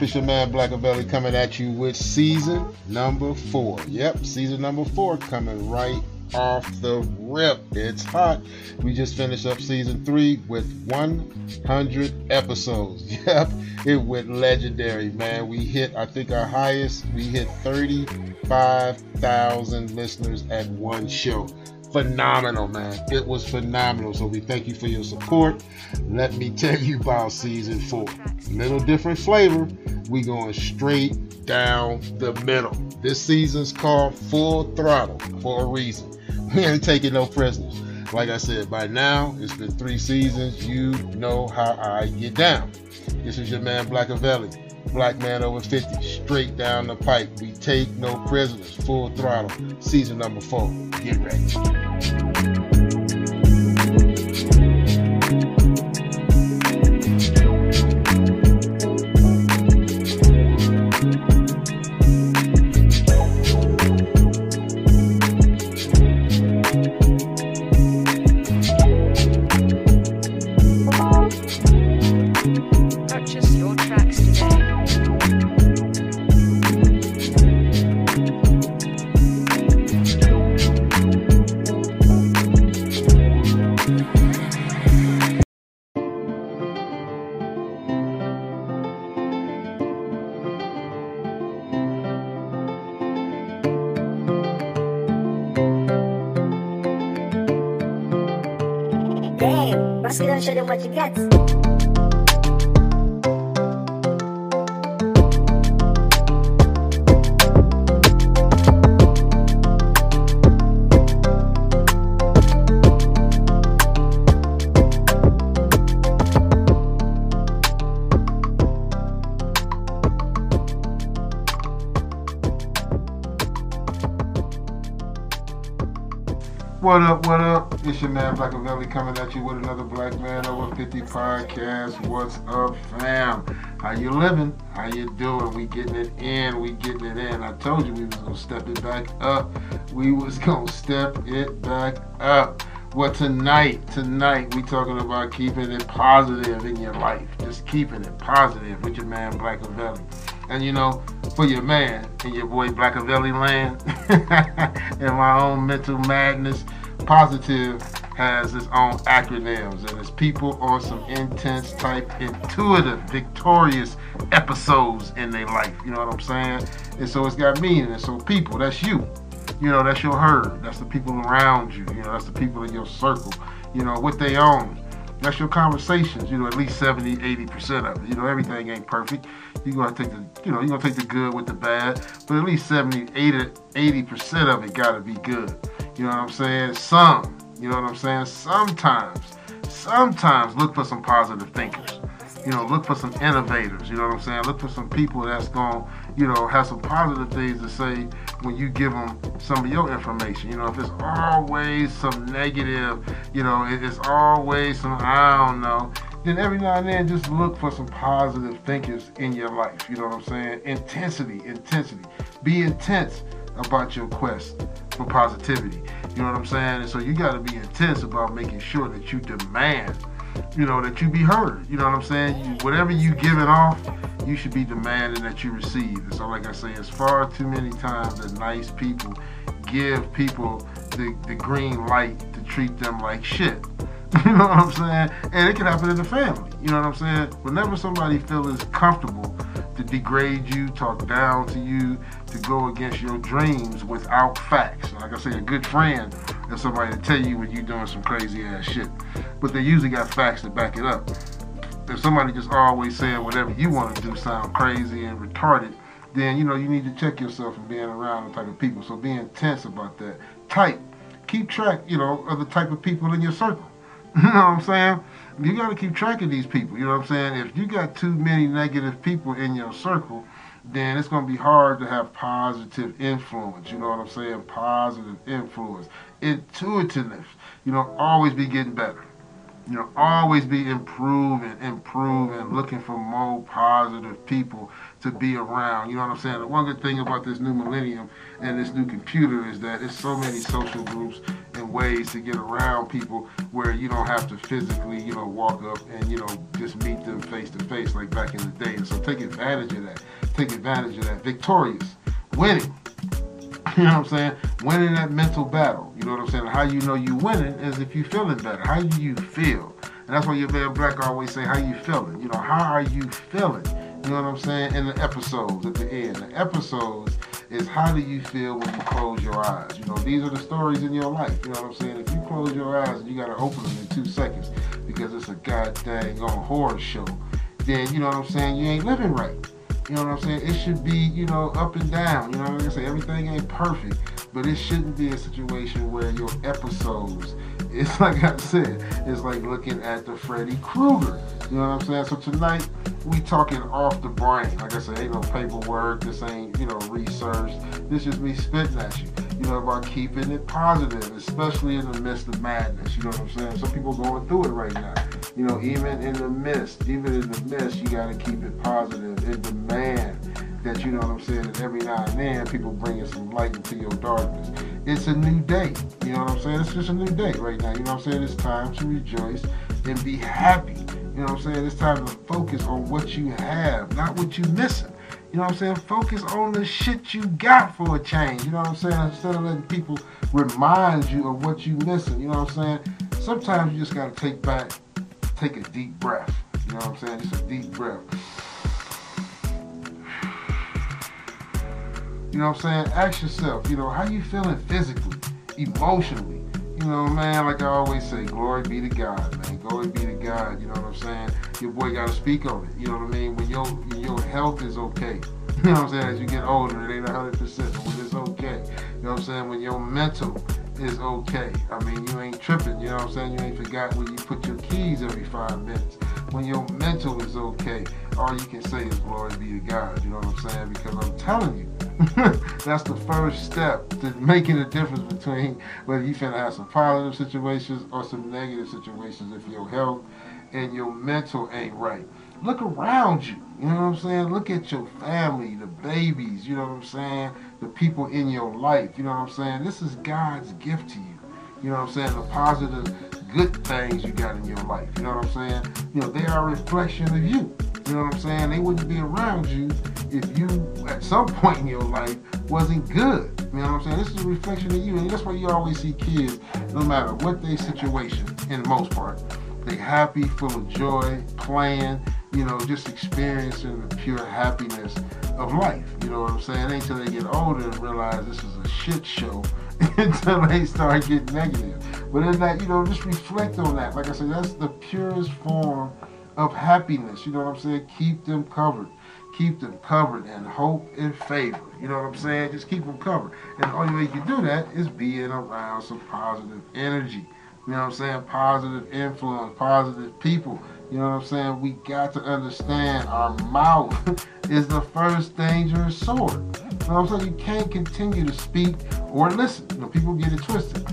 Up? It's your man Blackavelli coming at you with season number four. Yep, season number four coming right off the rip. It's hot. We just finished up season three with 100 episodes. Yep, it went legendary, man. We hit, I think, our highest. We hit 35,000 listeners at one show phenomenal, man. It was phenomenal. So we thank you for your support. Let me tell you about season four. Little different flavor. We going straight down the middle. This season's called Full Throttle for a reason. We ain't taking no prisoners. Like I said, by now it's been three seasons. You know how I get down. This is your man Black Blackavelli. Black man over 50, straight down the pipe. We take no prisoners. Full throttle. Season number four. Get ready. What you got? What up, what up? It's your man Blackavelli coming at you with another Black Man Over 50 podcast. What's up, fam? How you living? How you doing? We getting it in, we getting it in. I told you we was gonna step it back up. We was gonna step it back up. Well, tonight, tonight we talking about keeping it positive in your life. Just keeping it positive with your man Blackavelli. And you know, for your man and your boy Blackavelli land and my own mental madness, positive has its own acronyms and it's people on some intense type intuitive victorious episodes in their life. You know what i'm saying? And so it's got meaning. And so people that's you. You know that's your herd. That's the people around you. You know that's the people in your circle. You know what they own that's your conversations you know at least 70 80% of it. You know everything ain't perfect. You're gonna take the you know you're gonna take the good with the bad but at least 70 80 percent of it gotta be good. You know what i'm saying? Some you know what i'm saying? Sometimes sometimes look for some positive thinkers. You know look for some innovators you know what i'm saying? Look for some people that's gonna you know have some positive things to say when you give them some of your information you know if it's always some negative you know it's always some i don't know then every now and then just look for some positive thinkers in your life. You know what I'm saying? Intensity, intensity. Be intense about your quest for positivity. You know what I'm saying? And so you got to be intense about making sure that you demand, you know, that you be heard. You know what I'm saying? You, whatever you giving off, you should be demanding that you receive. And so, like I say, it's far too many times that nice people give people the, the green light to treat them like shit. You know what I'm saying? And it can happen in the family. You know what I'm saying? Whenever somebody feels comfortable to degrade you, talk down to you, to go against your dreams without facts. Like I say, a good friend is somebody to tell you when you're doing some crazy ass shit. But they usually got facts to back it up. If somebody just always saying whatever you want to do sound crazy and retarded, then you know you need to check yourself from being around the type of people. So be intense about that. Type. Keep track, you know, of the type of people in your circle. You know what I'm saying? You got to keep track of these people. You know what I'm saying? If you got too many negative people in your circle, then it's going to be hard to have positive influence. You know what I'm saying? Positive influence. Intuitiveness. You know, always be getting better. You know, always be improving, improving, looking for more positive people to be around. You know what I'm saying? The one good thing about this new millennium and this new computer is that there's so many social groups and ways to get around people where you don't have to physically, you know, walk up and, you know, just meet them face to face like back in the day. And so take advantage of that. Take advantage of that. Victorious. Winning. You know what I'm saying? Winning that mental battle. You know what I'm saying? How you know you winning is if you feeling better. How do you feel? And that's why your man Black always say, how you feeling? You know, how are you feeling? You know what I'm saying? In the episodes at the end. The episodes is how do you feel when you close your eyes? You know, these are the stories in your life. You know what I'm saying? If you close your eyes and you gotta open them in two seconds because it's a goddamn on horror show, then you know what I'm saying, you ain't living right. You know what I'm saying? It should be, you know, up and down. You know, like I say, everything ain't perfect, but it shouldn't be a situation where your episodes, it's like I said, it's like looking at the Freddy Krueger. You know what I'm saying? So tonight, we talking off the brain. Like I said, ain't no paperwork. This ain't, you know, research. This is me spitting at you. You know, about keeping it positive, especially in the midst of madness. You know what I'm saying? Some people going through it right now. You know, even in the midst, even in the midst, you got to keep it positive and demand that, you know what I'm saying, that every now and then people bringing some light into your darkness. It's a new day. You know what I'm saying? It's just a new day right now. You know what I'm saying? It's time to rejoice and be happy. You know what I'm saying? It's time to focus on what you have, not what you're missing. You know what I'm saying? Focus on the shit you got for a change. You know what I'm saying? Instead of letting people remind you of what you're missing. You know what I'm saying? Sometimes you just gotta take back, take a deep breath. You know what I'm saying? Just a deep breath. You know what I'm saying? Ask yourself, you know, how you feeling physically, emotionally? You know, man, like I always say, glory be to God, man. Glory be to God. You know what I'm saying? Your boy got to speak on it. You know what I mean? When your your health is okay. You know what I'm saying? As you get older, it ain't 100%, but when it's okay. You know what I'm saying? When your mental is okay. I mean, you ain't tripping. You know what I'm saying? You ain't forgot where you put your keys every five minutes. When your mental is okay, all you can say is glory be to God. You know what I'm saying? Because I'm telling you, that's the first step to making a difference between whether you finna have some positive situations or some negative situations if your health and your mental ain't right. Look around you. You know what I'm saying? Look at your family, the babies, you know what I'm saying? The people in your life, you know what I'm saying? This is God's gift to you. You know what I'm saying? The positive, good things you got in your life. You know what I'm saying? You know, they are a reflection of you. You know what I'm saying? They wouldn't be around you if you, at some point in your life, wasn't good. You know what I'm saying? This is a reflection of you. And that's why you always see kids, no matter what their situation, in the most part, they happy, full of joy, playing, you know, just experiencing the pure happiness of life. You know what I'm saying? It ain't until they get older and realize this is a shit show until they start getting negative. But in that, you know, just reflect on that. Like I said, that's the purest form of happiness. You know what I'm saying? Keep them covered. Keep them covered in hope and favor. You know what I'm saying? Just keep them covered. And the only way you can do that is being around some positive energy. You know what I'm saying? Positive influence, positive people. You know what I'm saying? We got to understand our mouth is the first dangerous sword. You know what I'm saying? You can't continue to speak or listen. You know, people get it twisted.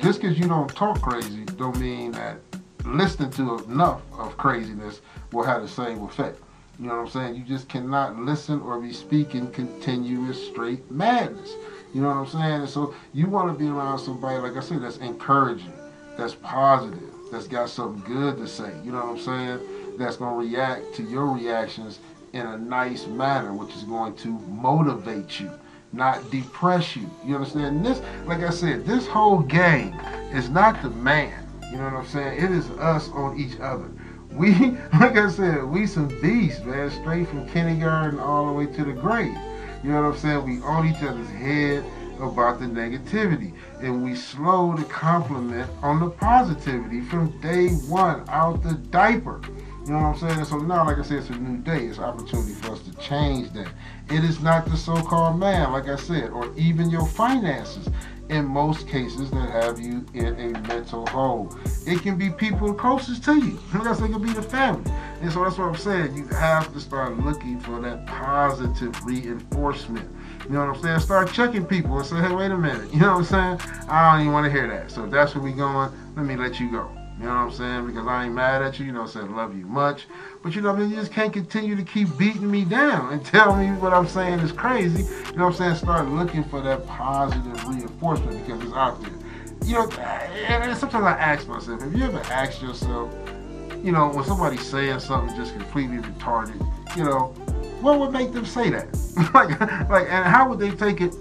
Just because you don't talk crazy don't mean that listening to enough of craziness will have the same effect. You know what I'm saying? You just cannot listen or be speaking continuous straight madness. You know what I'm saying? And so you want to be around somebody, like I said, that's encouraging, that's positive, that's got something good to say. You know what I'm saying? That's going to react to your reactions in a nice manner, which is going to motivate you, not depress you. You understand? And this, like I said, this whole game is not the man. You know what I'm saying? It is us on each other. We, like I said, we some beasts, man, straight from kindergarten all the way to the grave. You know what I'm saying? We on each other's head about the negativity. And we slow to compliment on the positivity from day one out the diaper. You know what I'm saying? So now, like I said, it's a new day. It's an opportunity for us to change that. It is not the so-called man, like I said, or even your finances in most cases that have you in a mental hole. It can be people closest to you. Like I said, it can be the family. And so that's what I'm saying. You have to start looking for that positive reinforcement. You know what I'm saying? Start checking people and say, hey, wait a minute. You know what I'm saying? I don't even want to hear that. So if that's where we going, let me let you go. You know what I'm saying? Because I ain't mad at you. You know, what I said love you much. But you know, I mean, you just can't continue to keep beating me down and tell me what I'm saying is crazy. You know what I'm saying? Start looking for that positive reinforcement because it's out there. you know, and sometimes I ask myself, have you ever asked yourself, you know, when somebody's saying something just completely retarded, you know, what would make them say that? like, like, and how would they take it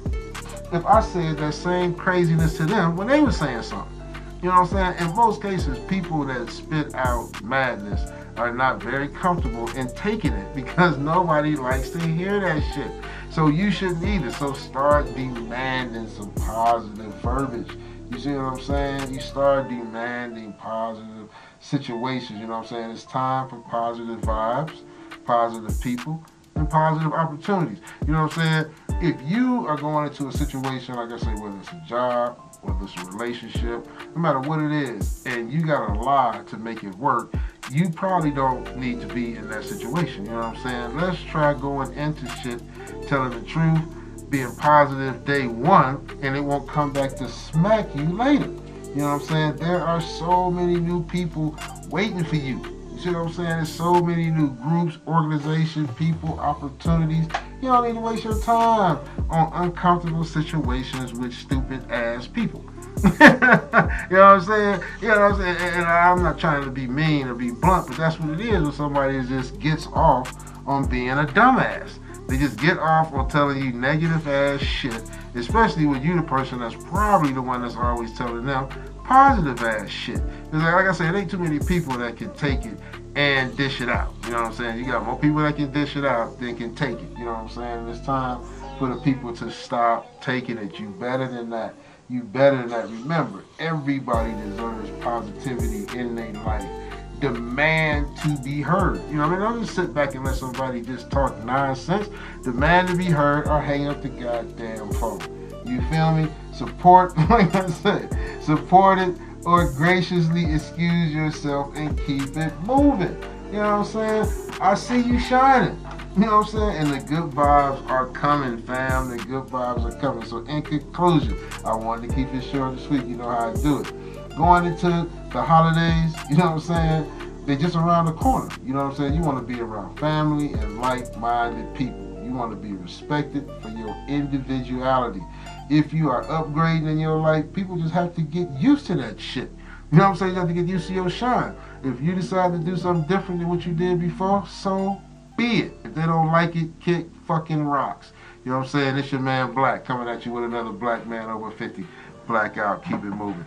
if I said that same craziness to them when they were saying something? You know what I'm saying? In most cases, people that spit out madness are not very comfortable in taking it because nobody likes to hear that shit. So you shouldn't either. So start demanding some positive verbiage. You see what I'm saying? You start demanding positive situations. You know what I'm saying? It's time for positive vibes, positive people, and positive opportunities. You know what I'm saying? If you are going into a situation, like I say, whether it's a job, whether it's a relationship, no matter what it is, and you got to lie to make it work, you probably don't need to be in that situation. You know what I'm saying? Let's try going into shit, telling the truth, being positive day one, and it won't come back to smack you later. You know what I'm saying? There are so many new people waiting for you. You know what I'm saying? There's so many new groups, organizations, people, opportunities. You don't need to waste your time on uncomfortable situations with stupid ass people. you know what I'm saying? You know what I'm saying? And, I'm not trying to be mean or be blunt, but that's what it is when somebody just gets off on being a dumbass. They just get off on telling you negative ass shit, especially when you the person that's probably the one that's always telling them positive ass shit. Because like I said, there ain't too many people that can take it and dish it out. You know what I'm saying? You got more people that can dish it out than can take it. You know what I'm saying? It's time for the people to stop taking it. You better than that. You better than that. Remember, everybody deserves positivity in their life. Demand to be heard. You know what I mean? Don't just sit back and let somebody just talk nonsense. Demand to be heard or hang up the goddamn phone. You feel me? Support, like I said, support it or graciously excuse yourself and keep it moving. You know what I'm saying? I see you shining. You know what I'm saying? And the good vibes are coming, fam. The good vibes are coming. So in conclusion, I wanted to keep it short and sweet. You know how I do it. Going into the holidays, you know what I'm saying? They're just around the corner. You know what I'm saying? You want to be around family and like-minded people. You want to be respected for your individuality. If you are upgrading in your life, people just have to get used to that shit. You know what I'm saying? You have to get used to your shine. If you decide to do something different than what you did before, so be it. If they don't like it, kick fucking rocks. You know what I'm saying? It's your man Black coming at you with another Black man over 50. Blackout, keep it moving.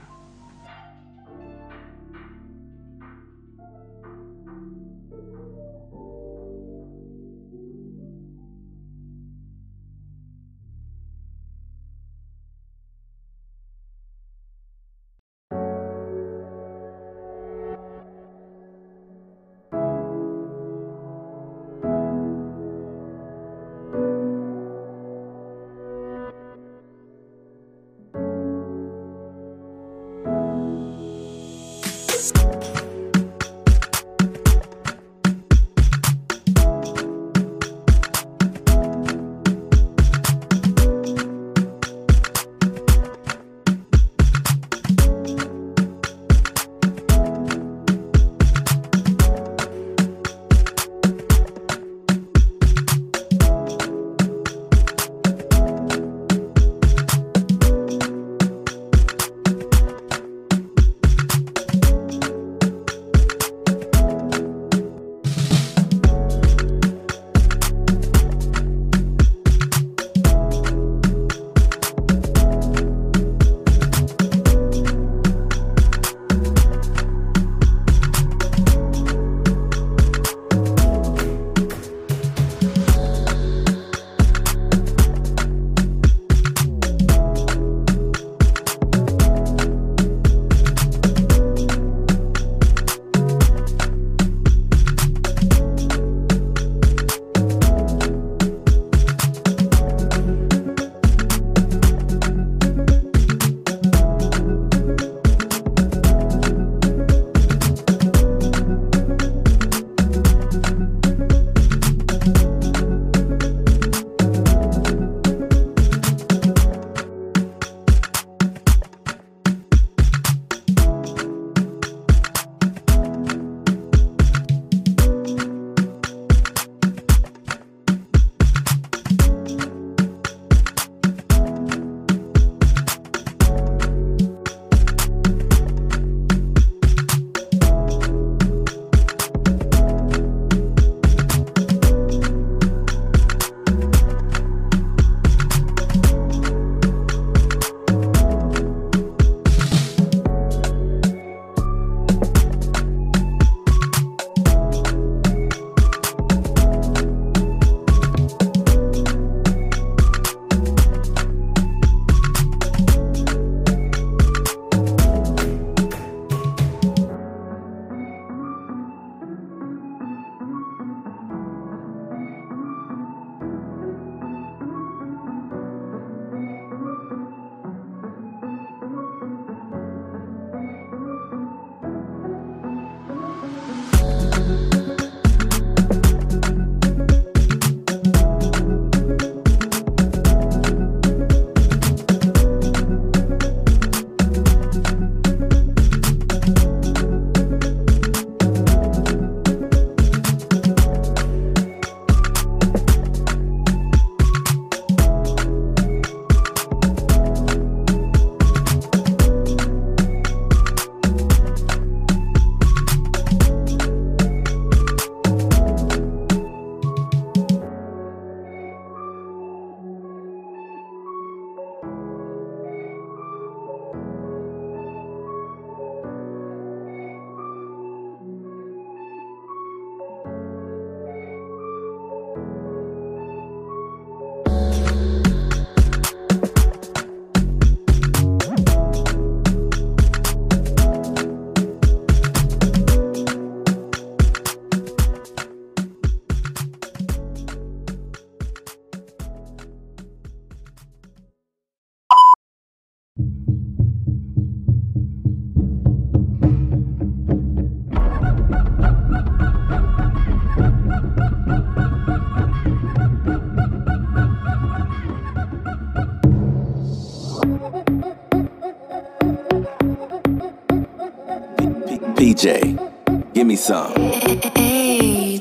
Some. AG.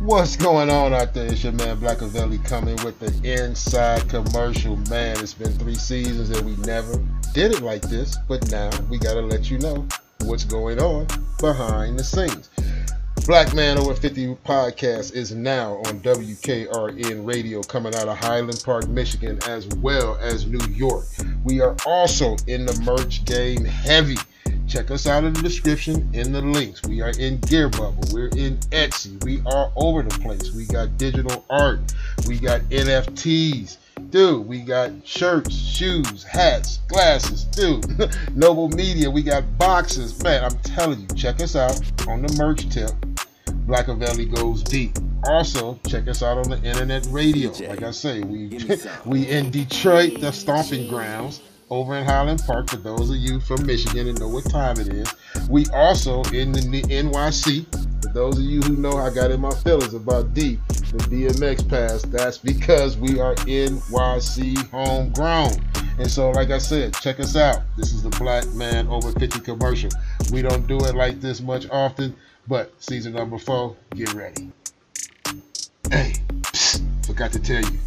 What's going on out there? It's your man Blackavelli coming with the inside commercial. Man, it's been three seasons and we never did it like this, but now we gotta let you know what's going on behind the scenes. Black Man Over 50 podcast is now on WKRN Radio coming out of Highland Park, Michigan, as well as New York. We are also in the merch game heavy. Check us out in the description in the links. We are in Gear Bubble. We're in Etsy. We are over the place. We got digital art. We got NFTs. Dude, we got shirts, shoes, hats, glasses. Dude, Noble Media. We got boxes. Man, I'm telling you, check us out on the merch tip. valley goes deep. Also, check us out on the internet radio. Like I say, we Give me some. we in Detroit, the stomping grounds, over in Highland Park. For those of you from Michigan and know what time it is, we also in the NYC. For those of you who know, I got in my feelings about D, the DMX pass. That's because we are NYC homegrown. And so, like I said, check us out. This is the Black Man Over 50 commercial. We don't do it like this much often, but season number four, get ready. Hey, psst, forgot to tell you,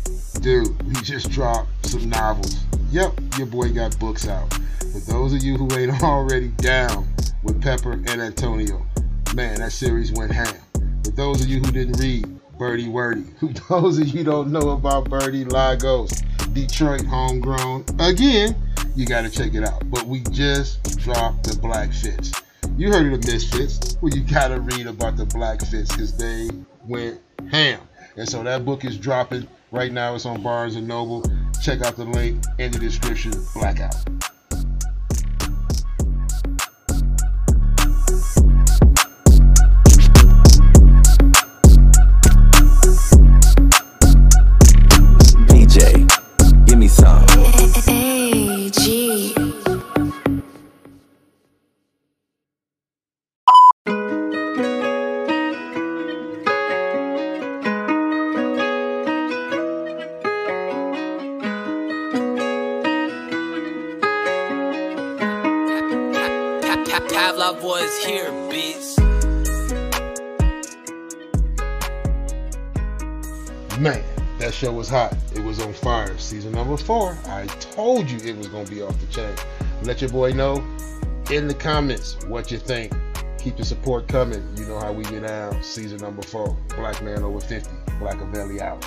dude, we just dropped some novels. Yep, your boy got books out. For those of you who ain't already down with Pepper and Antonio, man, that series went ham. For those of you who didn't read Berty Werty, who those of you don't know about Birdie Lagos, Detroit homegrown, again, you gotta check it out. But we just dropped the Black Fits. You heard of the Misfits. Well, you gotta read about the Black Fits because they went ham. And so that book is dropping right now. It's on Barnes and Noble. Check out the link in the description. Blackout. Show was hot. It was on fire. Season number four. I told you it was gonna be off the chain. Let your boy know in the comments what you think. Keep the support coming. You know how we get down. Season number four. Black man over 50. Blackavelli out.